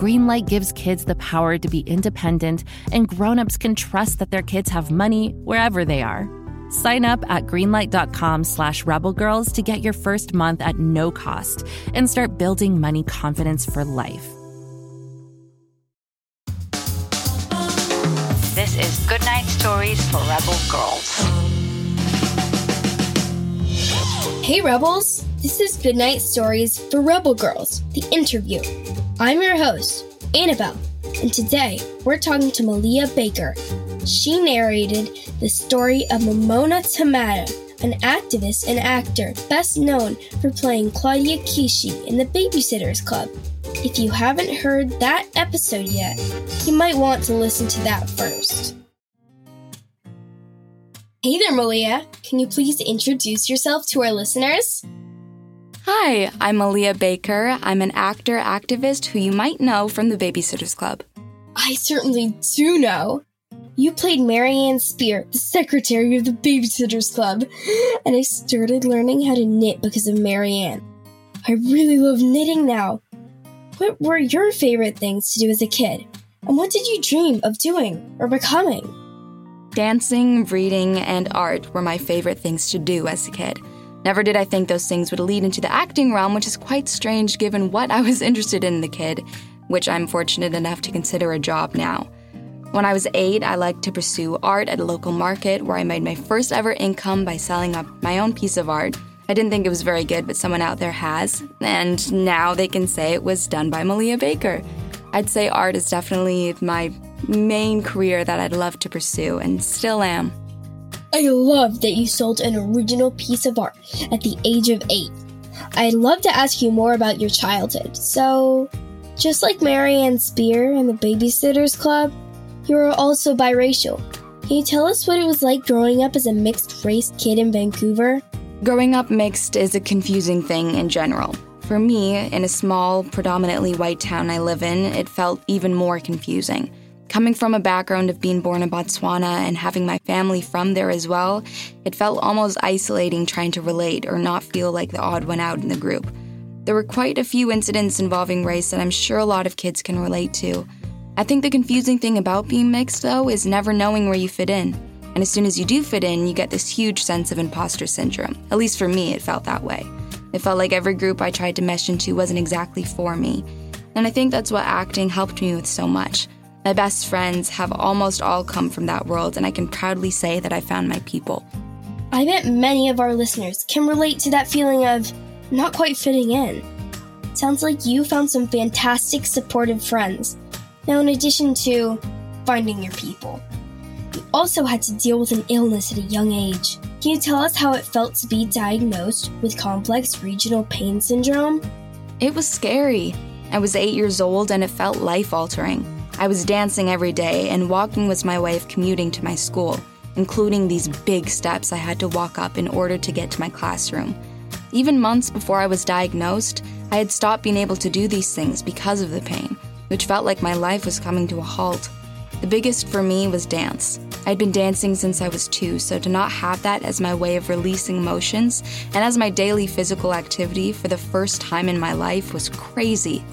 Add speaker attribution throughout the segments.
Speaker 1: Greenlight gives kids the power to be independent, and grown-ups can trust that their kids have money wherever they are. Sign up at greenlight.com slash rebelgirls to get your first month at no cost and start building money confidence for life.
Speaker 2: This is Goodnight Stories for Rebel Girls.
Speaker 3: Hey, Rebels! This is Goodnight Stories for Rebel Girls, the interview. I'm your host, Annabelle, and today we're talking to Malia Baker. She narrated the story of Momona Tamada, an activist and actor best known for playing Claudia Kishi in the Babysitters Club. If you haven't heard that episode yet, you might want to listen to that first. Hey there, Malia. Can you please introduce yourself to our listeners?
Speaker 4: Hi, I'm Malia Baker. I'm an actor activist who you might know from the Babysitters Club.
Speaker 3: I certainly do know. You played Mary Anne Spier, the secretary of the Babysitters Club, and I started learning how to knit because of Mary Anne. I really love knitting now. What were your favorite things to do as a kid? And what did you dream of doing or becoming?
Speaker 4: Dancing, reading, and art were my favorite things to do as a kid. Never did I think those things would lead into the acting realm, which is quite strange given what I was interested in the kid, which I'm fortunate enough to consider a job now. When I was eight, I liked to pursue art at a local market where I made my first ever income by selling up my own piece of art. I didn't think it was very good, but someone out there has, and now they can say it was done by Malia Baker. I'd say art is definitely my main career that I'd love to pursue and still am.
Speaker 3: I love that you sold an original piece of art at the age of eight. I'd love to ask you more about your childhood. So, just like Mary Anne Spier and the Babysitters Club, you are also biracial. Can you tell us what it was like growing up as a mixed race kid in Vancouver?
Speaker 4: Growing up mixed is a confusing thing in general. For me, in a small, predominantly white town I live in, it felt even more confusing. Coming from a background of being born in Botswana and having my family from there as well, it felt almost isolating trying to relate or not feel like the odd one out in the group. There were quite a few incidents involving race that I'm sure a lot of kids can relate to. I think the confusing thing about being mixed, though, is never knowing where you fit in. And as soon as you do fit in, you get this huge sense of imposter syndrome. At least for me, it felt that way. It felt like every group I tried to mesh into wasn't exactly for me. And I think that's what acting helped me with so much. My best friends have almost all come from that world, and I can proudly say that I found my people.
Speaker 3: I bet many of our listeners can relate to that feeling of not quite fitting in. Sounds like you found some fantastic supportive friends now, in addition to finding your people, you also had to deal with an illness at a young age. Can you tell us how it felt to be diagnosed with complex regional pain syndrome?
Speaker 4: It was scary. I was eight years old and it felt life altering. I was dancing every day, and walking was my way of commuting to my school, including these big steps I had to walk up in order to get to my classroom. Even months before I was diagnosed, I had stopped being able to do these things because of the pain which felt like my life was coming to a halt. The biggest for me was dance. I'd been dancing since I was two, so to not have that as my way of releasing emotions and as my daily physical activity for the first time in my life was crazy.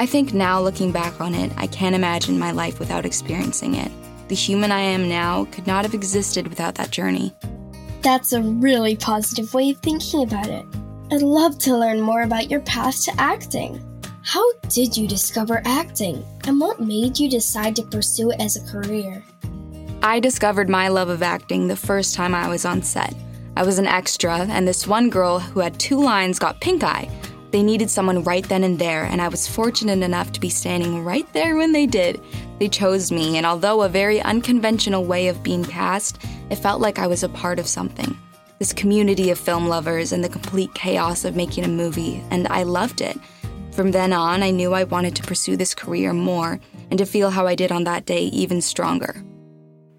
Speaker 4: I think now, looking back on it, I can't imagine my life without experiencing it. The human I am now could not have existed without that journey.
Speaker 3: That's a really positive way of thinking about it. I'd love to learn more about your path to acting. How did you discover acting, and what made you decide to pursue it as a career?
Speaker 4: I discovered my love of acting the first time I was on set. I was an extra, and this one girl who had two lines got pink eye. They needed someone right then and there, and I was fortunate enough to be standing right there when they did. They chose me, and although a very unconventional way of being cast, it felt like I was a part of something. This community of film lovers and the complete chaos of making a movie, and I loved it. From then on, I knew I wanted to pursue this career more and to feel how I did on that day even stronger.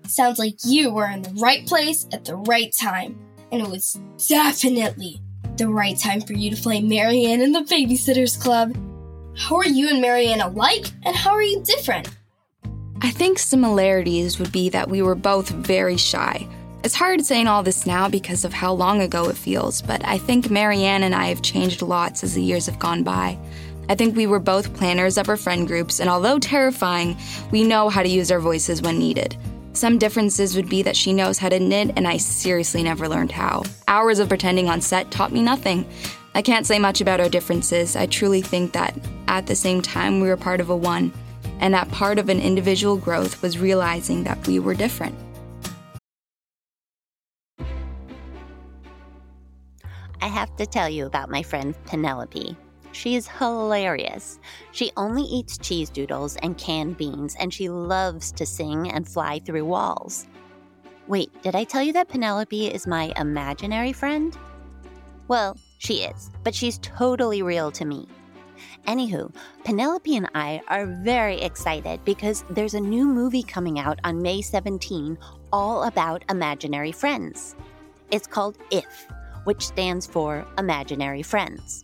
Speaker 3: Sounds like you were in the right place at the right time. And it was definitely the right time for you to play Mary Anne in the Babysitters Club. How are you and Mary Anne alike, and how are you different?
Speaker 4: I think similarities would be that we were both very shy. It's hard saying all this now because of how long ago it feels, but I think Mary Anne and I have changed lots as the years have gone by. I think we were both planners of our friend groups, and although terrifying, we know how to use our voices when needed. Some differences would be that she knows how to knit, and I seriously never learned how. Hours of pretending on set taught me nothing. I can't say much about our differences. I truly think that at the same time, we were part of a one, and that part of an individual growth was realizing that we were different.
Speaker 5: I have to tell you about my friend Penelope. She is hilarious. She only eats cheese doodles and canned beans, and she loves to sing and fly through walls. Wait, did I tell you that Penelope is my imaginary friend? Well, she is, but she's totally real to me. Anywho, Penelope and I are very excited because there's a new movie coming out on May 17 all about imaginary friends. It's called IF, which stands for Imaginary Friends.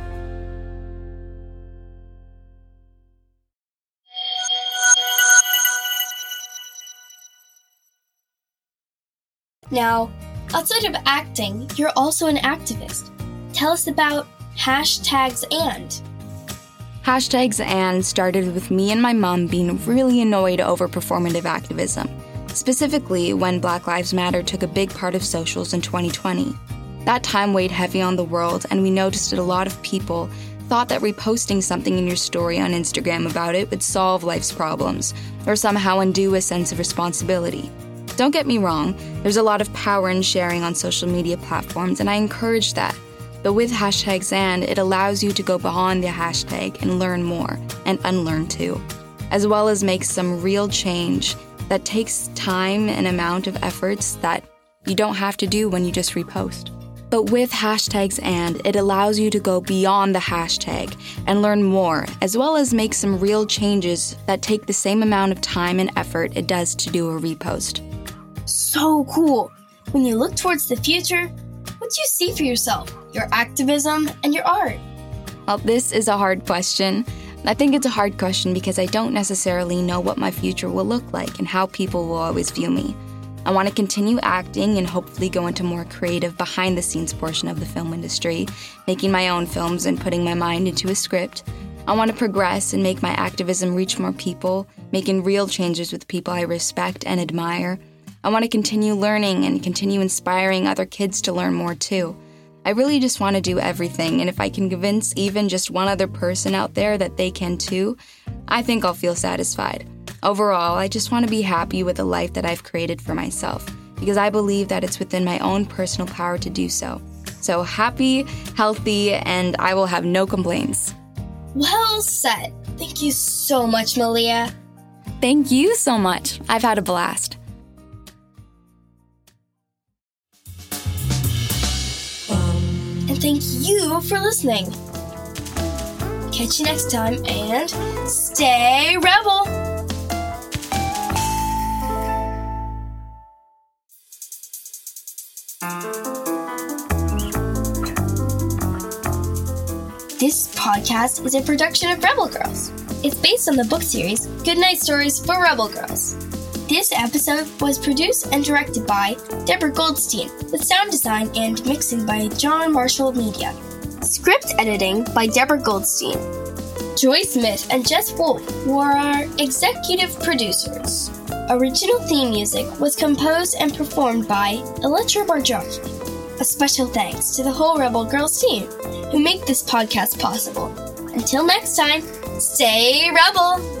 Speaker 3: Now, outside of acting, you're also an activist. Tell us about hashtags and.
Speaker 4: Hashtags and started with me and my mom being really annoyed over performative activism, specifically when Black Lives Matter took a big part of socials in 2020. That time weighed heavy on the world, and we noticed that a lot of people thought that reposting something in your story on Instagram about it would solve life's problems, or somehow undo a sense of responsibility. Don't get me wrong, there's a lot of power in sharing on social media platforms, and I encourage that. But with hashtags and, it allows you to go beyond the hashtag and learn more, and unlearn too, as well as make some real change that takes time and amount of efforts that you don't have to do when you just repost. But with hashtags and, it allows you to go beyond the hashtag and learn more, as well as make some real changes that take the same amount of time and effort it does to do a repost.
Speaker 3: So cool! When you look towards the future, what do you see for yourself, your activism, and your art?
Speaker 4: Well, this is a hard question. I think it's a hard question because I don't necessarily know what my future will look like and how people will always view me. I want to continue acting and hopefully go into more creative behind the scenes portion of the film industry, making my own films and putting my mind into a script. I want to progress and make my activism reach more people, making real changes with people I respect and admire. I want to continue learning and continue inspiring other kids to learn more too. I really just want to do everything, and if I can convince even just one other person out there that they can too, I think I'll feel satisfied. Overall, I just want to be happy with the life that I've created for myself because I believe that it's within my own personal power to do so. So happy, healthy, and I will have no complaints.
Speaker 3: Well said. Thank you so much, Malia.
Speaker 4: Thank you so much. I've had a blast.
Speaker 3: Thank you for listening. Catch you next time and stay rebel. This podcast is a production of Rebel Girls. It's based on the book series Goodnight Stories for Rebel Girls. This episode was produced and directed by Deborah Goldstein, with sound design and mixing by John Marshall Media. Script editing by Deborah Goldstein. Joy Smith and Jes Wolfe were our executive producers. Original theme music was composed and performed by Elettra Bargiacchi. A special thanks to the whole Rebel Girls team who make this podcast possible. Until next time, stay rebel!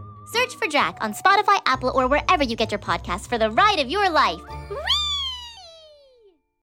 Speaker 6: Search for Drac on Spotify, Apple, or wherever you get your podcasts for the ride of your life. Whee!